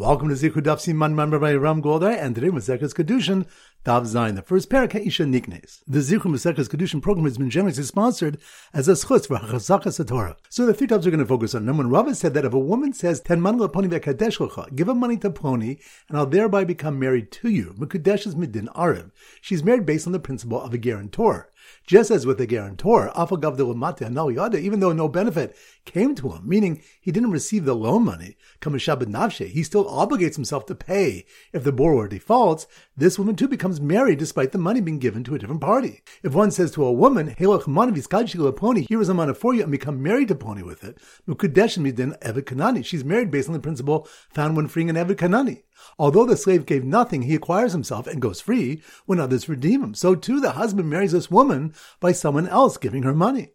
Welcome to Zichud Daf Siman Man by Ram Goldhar, and today Maseches Kedushin Daf Zayin, the first parak Isha Niknes. The Zichud Maseches Kedushin program has been generously sponsored as a schutz for Chazaka Torah. So the three topics we're going to focus on. Number one, Rava said that if a woman says Ten man Poni vekadesh lecha, give a money to Poni, and I'll thereby become married to you. Mekudesh is midin Arab. She's married based on the principle of a guarantor. Just as with the guarantor, even though no benefit came to him, meaning he didn't receive the loan money, he still obligates himself to pay. If the borrower defaults, this woman too becomes married despite the money being given to a different party. If one says to a woman, here is a money for you, and become married to Pony with it, she's married based on the principle found when freeing an Eved Kanani. Although the slave gave nothing, he acquires himself and goes free when others redeem him. So too the husband marries this woman by someone else giving her money.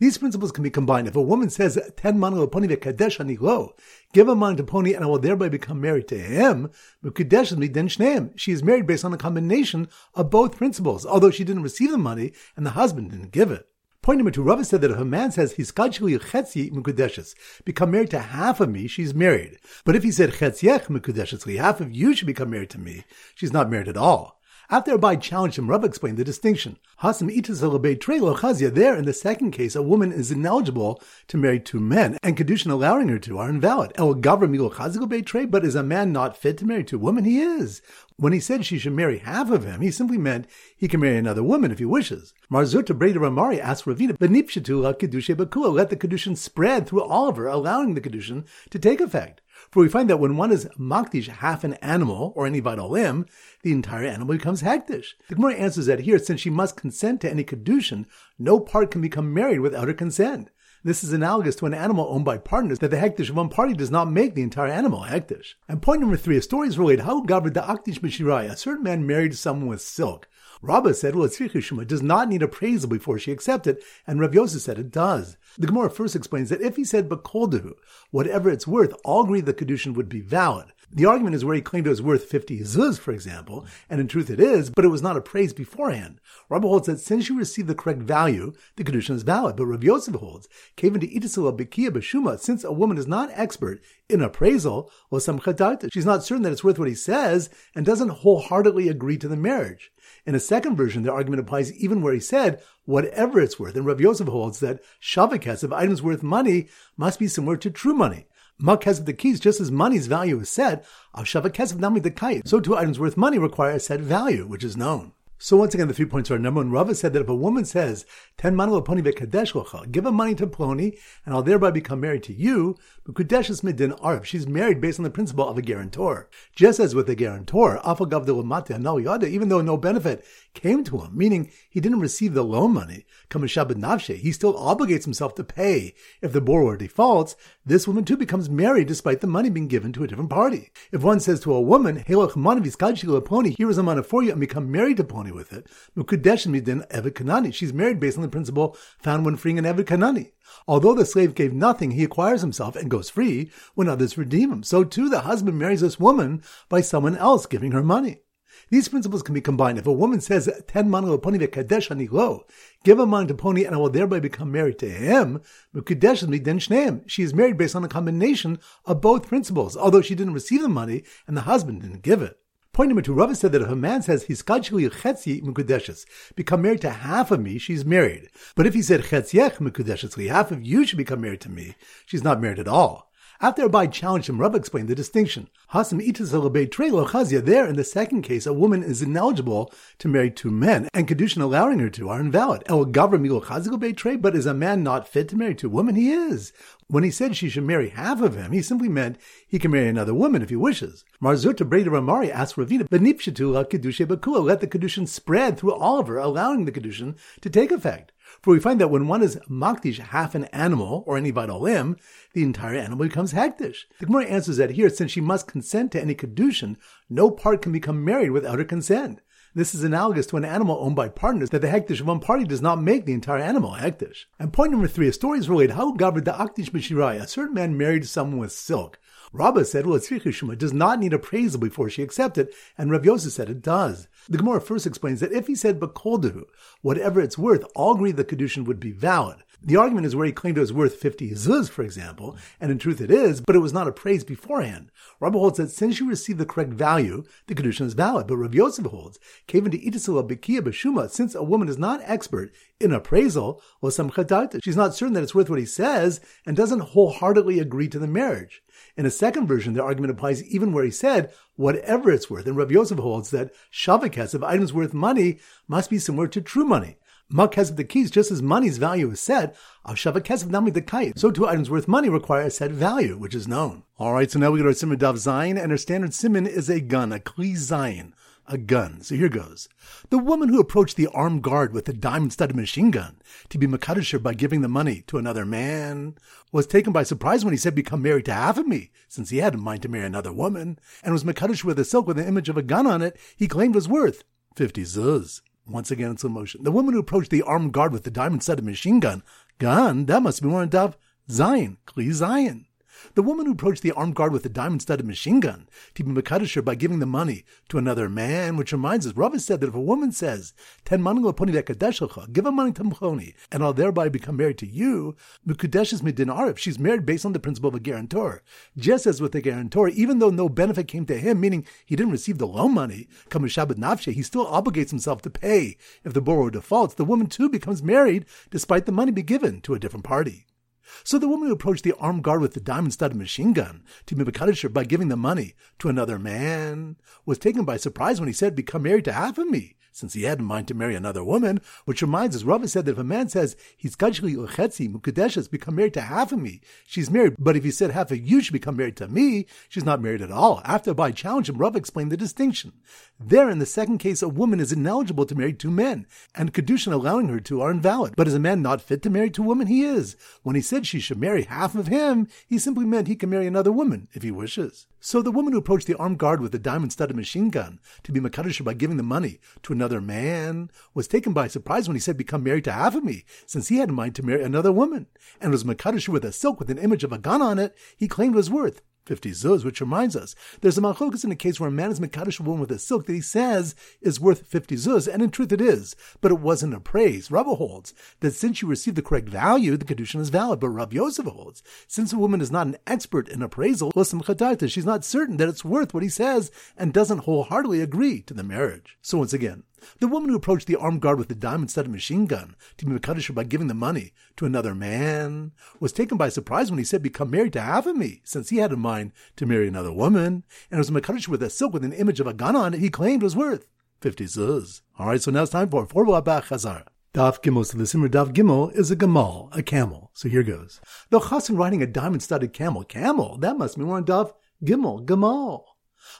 These principles can be combined. If a woman says, Ten man pony kadesh lo, give a man to pony and I will thereby become married to him, Shneem. she is married based on a combination of both principles, although she didn't receive the money and the husband didn't give it. Point number two, Rava said that if a man says he's chetzi mekudeshes, become married to half of me, she's married. But if he said chetziech mekudeshes, half of you should become married to me, she's not married at all. After Abai challenged him, Rav explained the distinction. Hasam chazia. There, in the second case, a woman is ineligible to marry two men, and Kedushin allowing her to are invalid. El but is a man not fit to marry two women? He is. When he said she should marry half of him, he simply meant he can marry another woman if he wishes. Marzuta Breda Ramari asked Ravina, Benipshatul Kedusha Bakua, let the Kedushin spread through all of her, allowing the Kedushin to take effect. For we find that when one is makdish half an animal or any vital limb, the entire animal becomes hektish. The Gemara answers that here, since she must consent to any kedushin, no part can become married without her consent. This is analogous to an animal owned by partners that the hektish of one party does not make the entire animal hektish. And point number three, a story is related how Gavra da Aktish B'Shirai, a certain man married someone with silk. Rabbah said, well, Tzrichishuma does not need appraisal before she accepts it, and Rav Yosef said it does. The Gemara first explains that if he said Bakoldahu, whatever it's worth, all agree the Kedushin would be valid. The argument is where he claimed it was worth 50 zuz, for example, and in truth it is, but it was not appraised beforehand. Rabbi holds that since you receive the correct value, the Kedushin is valid, but Rav Yosef holds, Kaven to Itisila Bekia Beshuma, since a woman is not expert in appraisal, she's not certain that it's worth what he says, and doesn't wholeheartedly agree to the marriage. In a second version, the argument applies even where he said, whatever it's worth. And Rav Yosef holds that Shavakes of items worth money must be similar to true money. Makes of the keys, just as money's value is set, of Shavakes of Nami the Kite. So two items worth money require a set value, which is known. So once again, the three points are number one. Rava said that if a woman says, Ten manal poni vekadesh give a money to Ploni, and I'll thereby become married to you, but Kudesh is midin arv. She's married based on the principle of a guarantor. Just as with a guarantor, afagav de even though no benefit came to him, meaning he didn't receive the loan money, he still obligates himself to pay. If the borrower defaults, this woman too becomes married despite the money being given to a different party. If one says to a woman, here is a money for you, and become married to Pony with it, she's married based on the principle found when freeing an Eved Kanani. Although the slave gave nothing, he acquires himself and goes free when others redeem him. So too the husband marries this woman by someone else giving her money. These principles can be combined. If a woman says, Ten man pony kadesh ani lo, give a man to pony and I will thereby become married to him, mukudeshus mi den shneem. she is married based on a combination of both principles, although she didn't receive the money and the husband didn't give it. Point number two, Rava said that if a man says he's chetzi mekudeshes, become married to half of me, she's married. But if he said chetziech mekudeshes, half of you should become married to me, she's not married at all. After Abai challenged him, Rav explained the distinction. Chazia. There, in the second case, a woman is ineligible to marry two men, and Kedushin allowing her to are invalid. El but is a man not fit to marry two women? He is. When he said she should marry half of him, he simply meant he can marry another woman if he wishes. Marzuta Breda Ramari asked Ravina, Benipshatul Kedusha Bakua, let the Kedushin spread through all of her, allowing the Kedushin to take effect. For we find that when one is makdish half an animal or any vital limb, the entire animal becomes hektish. The Gemara answers that here, since she must consent to any kedushin, no part can become married without her consent. This is analogous to an animal owned by partners that the hektish of one party does not make the entire animal hektish. And point number three, a story is related how Gavra da Aktish B'Shirai, a certain man married someone with silk. Rabbah said, well, Tzrichishuma does not need appraisal before she accepts it, and Rav Yosef said it does. The Gemara first explains that if he said Bakoldahu, whatever it's worth, all agree the Kedushin would be valid. The argument is where he claimed it was worth 50 zuz, for example, and in truth it is, but it was not appraised beforehand. Rabbi holds that since you receive the correct value, the Kedushin is valid, but Rav Yosef holds, Kevin to Itisula Bekia Beshuma, since a woman is not expert in appraisal, she's not certain that it's worth what he says, and doesn't wholeheartedly agree to the marriage. In a second version, the argument applies even where he said, whatever it's worth. And Rav Yosef holds that Shavakes of items worth money must be similar to true money. Mak of the keys, just as money's value is set, Avshava Kesef Nami the Kite. So two items worth money require a set value, which is known. Alright, so now we get our Simon Dav Zayin, and our standard Simon is a gun, a Kli Zayin a gun. So here goes. The woman who approached the armed guard with a diamond studded machine gun to be Makadisher by giving the money to another man was taken by surprise when he said, Become married to half of me, since he had a mind to marry another woman, and was Makadisher with a silk with an image of a gun on it he claimed was worth 50 zuz. Once again, in slow motion. The woman who approached the armed guard with the diamond studded machine gun. Gun? That must be than Dav. Zion. Kli Zion. The woman who approached the armed guard with a diamond studded machine gun to be Makadisher by giving the money to another man, which reminds us, Rava said that if a woman says, Ten give a money to Mchoni, and I'll thereby become married to you, Mukudeshes Midin if she's married based on the principle of a guarantor. Just as with the guarantor, even though no benefit came to him, meaning he didn't receive the loan money, Kamashabat Nafshe, he still obligates himself to pay. If the borrower defaults, the woman too becomes married despite the money be given to a different party. So the woman who approached the armed guard with the diamond studded machine gun to Mibakadisher by giving the money to another man was taken by surprise when he said, Become married to half of me since he had in mind to marry another woman, which reminds us, Rava said that if a man says, he's Gajli Uchetzi, Mukadeshes, become married to half of me, she's married. But if he said half of you should become married to me, she's not married at all. After Abai challenged him, Rava explained the distinction. There, in the second case, a woman is ineligible to marry two men, and Kedushin allowing her to are invalid. But is a man not fit to marry two women? He is. When he said she should marry half of him, he simply meant he can marry another woman if he wishes. So the woman who approached the armed guard with the diamond studded machine gun to be Makadisha by giving the money to another man was taken by surprise when he said, Become married to half of me, since he had in mind to marry another woman, and was Makadisha with a silk with an image of a gun on it he claimed was worth 50 zuz, which reminds us, there's a malchokas in a case where a man is mekadosh a woman with a silk that he says is worth 50 zuz, and in truth it is, but it wasn't appraised. Rabba holds that since you receive the correct value, the kedushin is valid, but Rav Yosef holds, since a woman is not an expert in appraisal, she's not certain that it's worth what he says, and doesn't wholeheartedly agree to the marriage. So once again, the woman who approached the armed guard with the diamond-studded machine gun to be Makadisha by giving the money to another man was taken by surprise when he said, Become married to half of me, since he had in mind to marry another woman, and it was Makadisha with a silk with an image of a gun on it he claimed was worth 50 zuz. Alright, so now it's time for Forba Chazar. Daf Gimel, so the Simmer Daf Gimel is a Gamal, a camel. So here goes. The Chassan riding a diamond-studded camel. Camel, that must be one Daf Gimel, Gamal.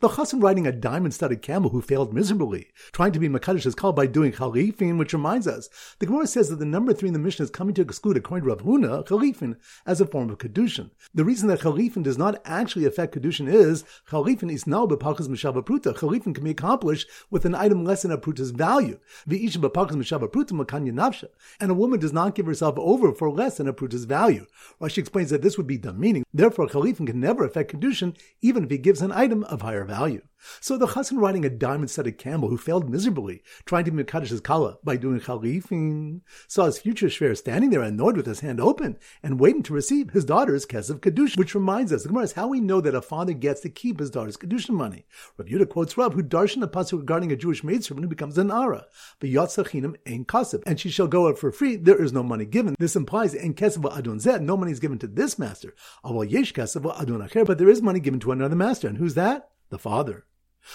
The chassan riding a diamond-studded camel who failed miserably, trying to be Makadish is called by doing Khalifin, which reminds us, the Gemara says that the number three in the Mishnah is coming to exclude, according to Rav Huna, Khalifin as a form of Kedushin. The reason that Khalifin does not actually affect Kedushin is Khalifin is now bepachas mishava pruta. Khalifin can be accomplished with an item less than a pruta's value. V'isha bepachas mishava pruta makanya nafsha. And a woman does not give herself over for less than a pruta's value. Rashi explains that this would be the meaning. Therefore, Khalifin can never affect Kedushin, even if he gives an item of higher value. So the chassan riding a diamond-studded camel who failed miserably, trying to be his kala by doing chalifin, saw his future shver standing there annoyed with his hand open and waiting to receive his daughter's kesef kedusha. Which reminds us, the Gemara is how we know that a father gets to keep his daughter's kedusha money. Rav Yudah quotes Rav, who darshan a pasuk regarding a Jewish maidservant who becomes an ara, v'yatzachinam ein kasef, and she shall go out for free. There is no money given. This implies ein kesef adon zed, no money is given to this master. Awal yesh kesef adon acher, but there is money given to another master, and who's that? The father.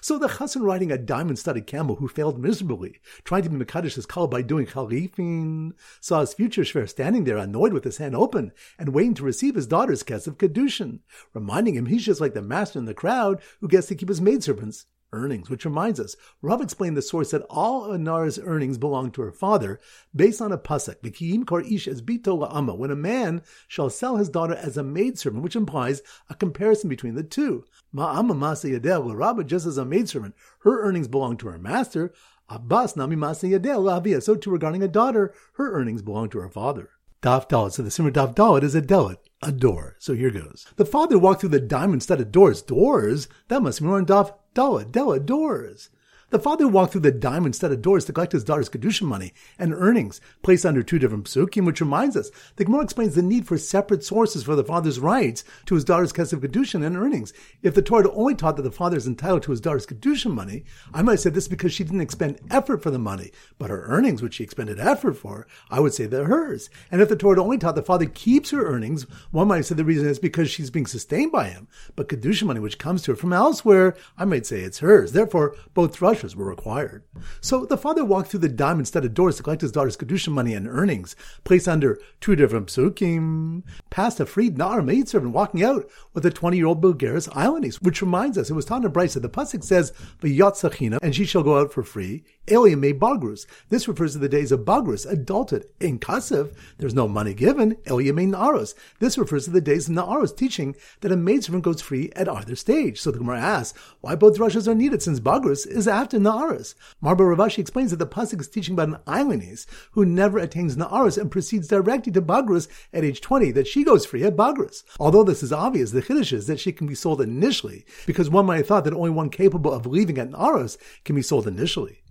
So the chassan riding a diamond-studded camel who failed miserably, trying to be Makadish his call by doing chalifin, saw his future shver standing there annoyed with his hand open and waiting to receive his daughter's kesef kedushin, reminding him he's just like the master in the crowd who gets to keep his maidservants earnings, which reminds us, Rav explained the source that all Anar's earnings belong to her father, based on a pasuk, V'kiyim kor ish as bito la'ama, when a man shall sell his daughter as a maidservant, which implies a comparison between the two. Ma'ama masa yadel just as a maidservant, her earnings belong to her master, Abbas nami masa yadel la'avia, so too regarding a daughter, her earnings belong to her father. Daf Dalit. So the Simmer Daf Dalit is a delit, a door. So here goes. The father walked through the diamond studded doors. Doors? That must be more on Daf Dalit, Della, doors. The father walked through the diamond studded doors to collect his daughter's Kedusha money and earnings placed under two different psukim, which reminds us the Gemara explains the need for separate sources for the father's rights to his daughter's Kesef Kedushin and earnings. If the Torah only taught that the father is entitled to his daughter's Kedusha money, I might say this because she didn't expend effort for the money, but her earnings, which she expended effort for, I would say they're hers. And if the Torah only taught the father keeps her earnings, one might say the reason is because she's being sustained by him. But Kedusha money, which comes to her from elsewhere, I might say it's hers. Therefore, both were required. So the father walked through the diamond studded doors to collect his daughter's Kedusha money and earnings, placed under two different psukim, past a freed Nar maidservant walking out with a 20 year old Bulgaris Islandese, which reminds us it was Tana Bryce that the Pasuk says, V'yatzachina, and she shall go out for free. Alien made Bagrus. This refers to the days of Bagrus, adulthood. In Kasev, there's no money given. Elia made Naaros. This refers to the days of Naaros, teaching that a maidservant goes free at either stage. So the Gemara asks, why both rushes are needed since Bagrus is after Naaros? Marba Ravashi explains that the Pasuk is teaching about an Islandese who never attains Naaros and proceeds directly to Bagrus at age 20, that she goes free at Bagrus. Although this is obvious, the Chiddush is that she can be sold initially, because one might have thought that only one capable of leaving at Naaros can be sold initially.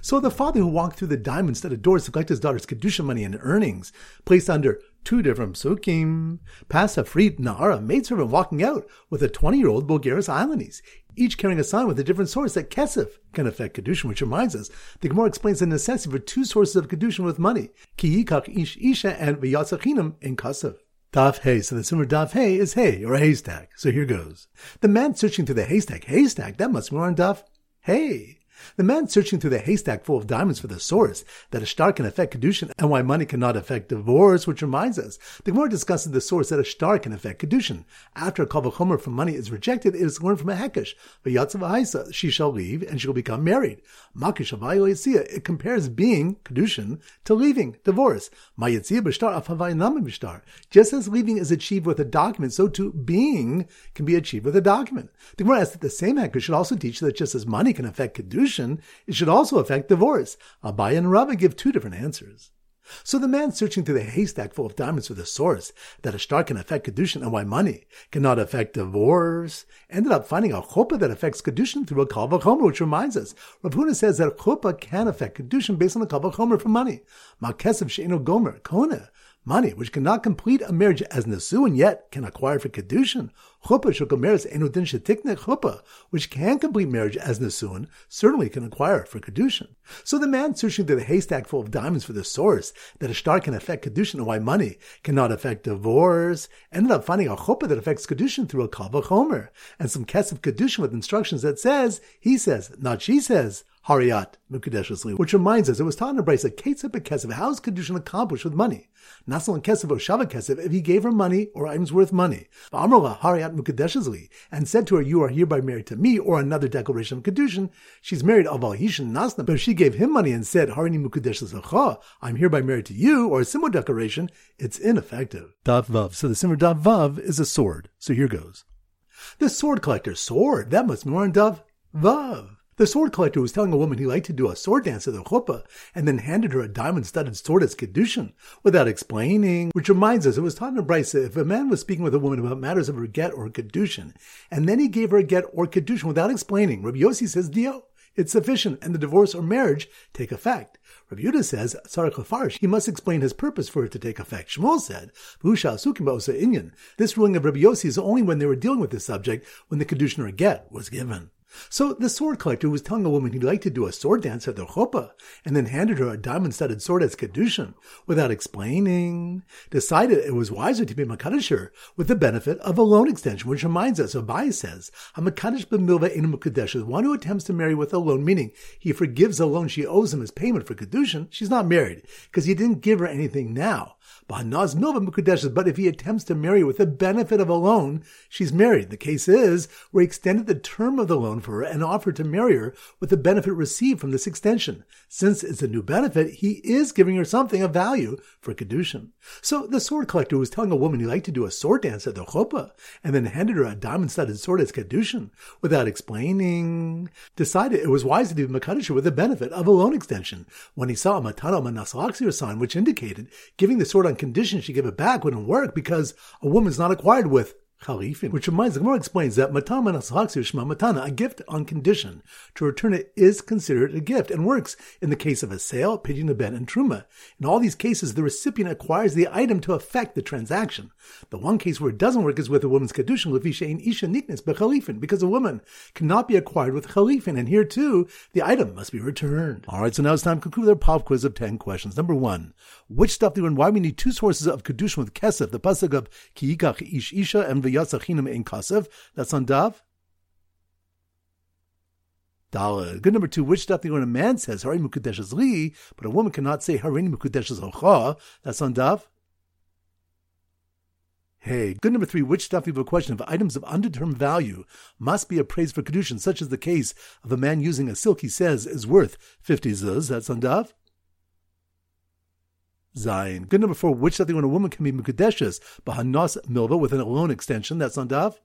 So the father who walked through the diamond studded doors to collect his daughter's Kedusha money and earnings, placed under two different psukim, passed a freed Nahara maidservant walking out with a 20 year old Bulgaris Islandese, each carrying a sign with a different source that Kesef can affect Kedushin, which reminds us, the Gemara explains the necessity for two sources of Kedushin with money, Ki Yikach Ish Isha and V'yatzachinam in Kesef. Daf Hay. So the similar Daf Hay is hay or a haystack. So here goes. The man searching through the haystack. Haystack, that must be on Daf Hay. The man searching through the haystack full of diamonds for the source that a star can affect Kedushin and why money cannot affect divorce, which reminds us, the Gemara discusses the source that a star can affect Kedushin. After a kavachomer from money is rejected, it is learned from a hekesh. V'yatzav she shall leave and she will become married. Makish it compares being, Kedushin, to leaving, divorce. Just as leaving is achieved with a document, so too being can be achieved with a document. The Gemara asks that the same hekesh should also teach that just as money can affect Kedushin, it should also affect divorce. Abai and Rava give two different answers. So the man searching through the haystack full of diamonds for the source that a star can affect Kedushin and why money cannot affect divorce ended up finding a chuppah that affects Kedushin through a kal vachomer, which reminds us, Rav Huna says that a chuppah can affect Kedushin based on a kal vachomer for money. Ma'kesev she'eno gomer, kona, money, which cannot complete a marriage as nesu and yet can acquire for kedushin. Chuppah shukameres enudin shetikne chuppah, which can complete marriage as nesuin, certainly can acquire for kedushin. So the man searching through the haystack full of diamonds for the source that a star can affect kedushin and why money cannot affect divorce ended up finding a chuppah that affects kedushin through a kal homer and some kesef kedushin with instructions that says he says, not she says. Hariyat Mukadeshesli, which reminds us it was taught in a brace that Kesef, how is Kedushin accomplished with money? Nasal and Kesef or Shava Kesef, if he gave her money or items worth money. Amrola Hariyat Mukadeshesli, and said to her, You are hereby married to me, or another declaration of Kedushin. She's married Aval Hishin Nasna, but if she gave him money and said, Harini Mukadesheslecha, I'm hereby married to you, or a similar declaration, it's ineffective. Dav Vav. So the similar Dav Vav is a sword. So here goes. The sword collector, sword, that must be more in Dav Vav. The sword collector was telling a woman he liked to do a sword dance at the chuppah and then handed her a diamond-studded sword as kedushin without explaining. Which reminds us, it was taught in brisa if a man was speaking with a woman about matters of her get or kedushin, and then he gave her a get or kedushin without explaining, Rabbi Yossi says dio. It's sufficient, and the divorce or marriage take effect. Rabbi says, Sarach he must explain his purpose for it to take effect. Shmuel said, Inyan. This ruling of Rabbi Yossi is only when they were dealing with this subject when the kedushin or get was given. So the sword collector was telling a woman he'd like to do a sword dance at the chuppah, and then handed her a diamond-studded sword as kedushin, without explaining, decided it was wiser to be makadisher with the benefit of a loan extension, which reminds us, of Abai says, a makadish b'milva in mukadesh is one who attempts to marry with a loan, meaning he forgives a loan she owes him as payment for kedushin. She's not married because he didn't give her anything now. Bahanaz milva makadesh, but if he attempts to marry with the benefit of a loan, she's married. The case is where he extended the term of the loan her and offered to marry her with the benefit received from this extension. Since it's a new benefit, he is giving her something of value for Kedushin. So the sword collector was telling a woman he liked to do a sword dance at the chuppah and then handed her a diamond-studded sword as Kedushin without explaining, decided it was wise to do Makadisha with the benefit of a loan extension when he saw a Matana Manasalaxir sign which indicated giving the sword on condition she give it back wouldn't work because a woman's not acquired with Chalifin, which reminds the Gemara explains that matana matana, a gift on condition to return it is considered a gift and works in the case of a sale, pidyon a ben, and truma. In all these cases, the recipient acquires the item to affect the transaction. The one case where it doesn't work is with a woman's kedushin lefisha in isha niknes bechalifin, because a woman cannot be acquired with chalifin, and here too the item must be returned. All right, so now it's time to conclude our pop quiz of ten questions. Number one, which stuff do learn? Why we need two sources of kedushin with kesef? The pasuk of ki ish isha and In Kasev. That's on Dav. Daled. Good number two, which stuff when a man says Harini Mukadesh Li, but a woman cannot say Harini Mukadesh Ocha. That's on Dav. Hey, good number three, which stuff you have a question of items of undetermined value must be appraised for Kedushin, such as the case of a man using a silk he says is worth 50 zuz. That's on Dav. Zion. Good number four, which something when a woman can be Mukadeshes, Bahanas Milva with an alone extension, that's on Dav.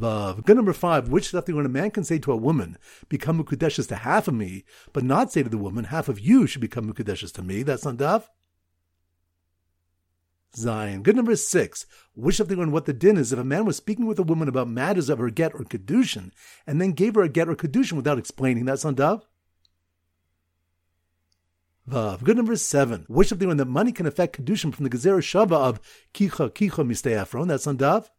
Vav. Good number five, which something when a man can say to a woman, become Mukadeshes to half of me, but not say to the woman, half of you should become Mukadeshes to me, that's on Dav. Zion. Good number six. Wish something on what the din is if a man was speaking with a woman about matters of her get or kedushin, and then gave her a get or kedushin without explaining. That's on Dav. Vav. Good number seven. Which of the one that money can affect kedushin from the gezerah shava of kicha kicha mistei That's on Dav.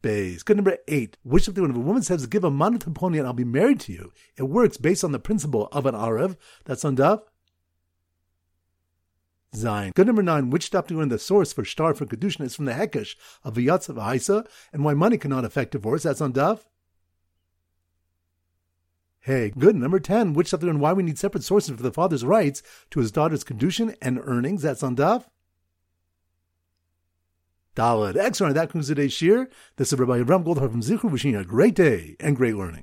Bays. Good number eight. Which of the one if a woman says give a man to pony and I'll be married to you. It works based on the principle of an arav. That's on Dav. Zion. Good number nine. Which stop to when the source for star for kedushin is from the hekesh of v'yatz of Haisa and why money cannot affect divorce. That's on Dav. Hey, good. Number 10, which something and why we need separate sources for the father's rights to his daughter's kedushin and earnings. That's on Dav. Dalad. Excellent. That concludes today's shir. This is Rabbi Avram Goldhar from Zichur wishing you a great day and great learning.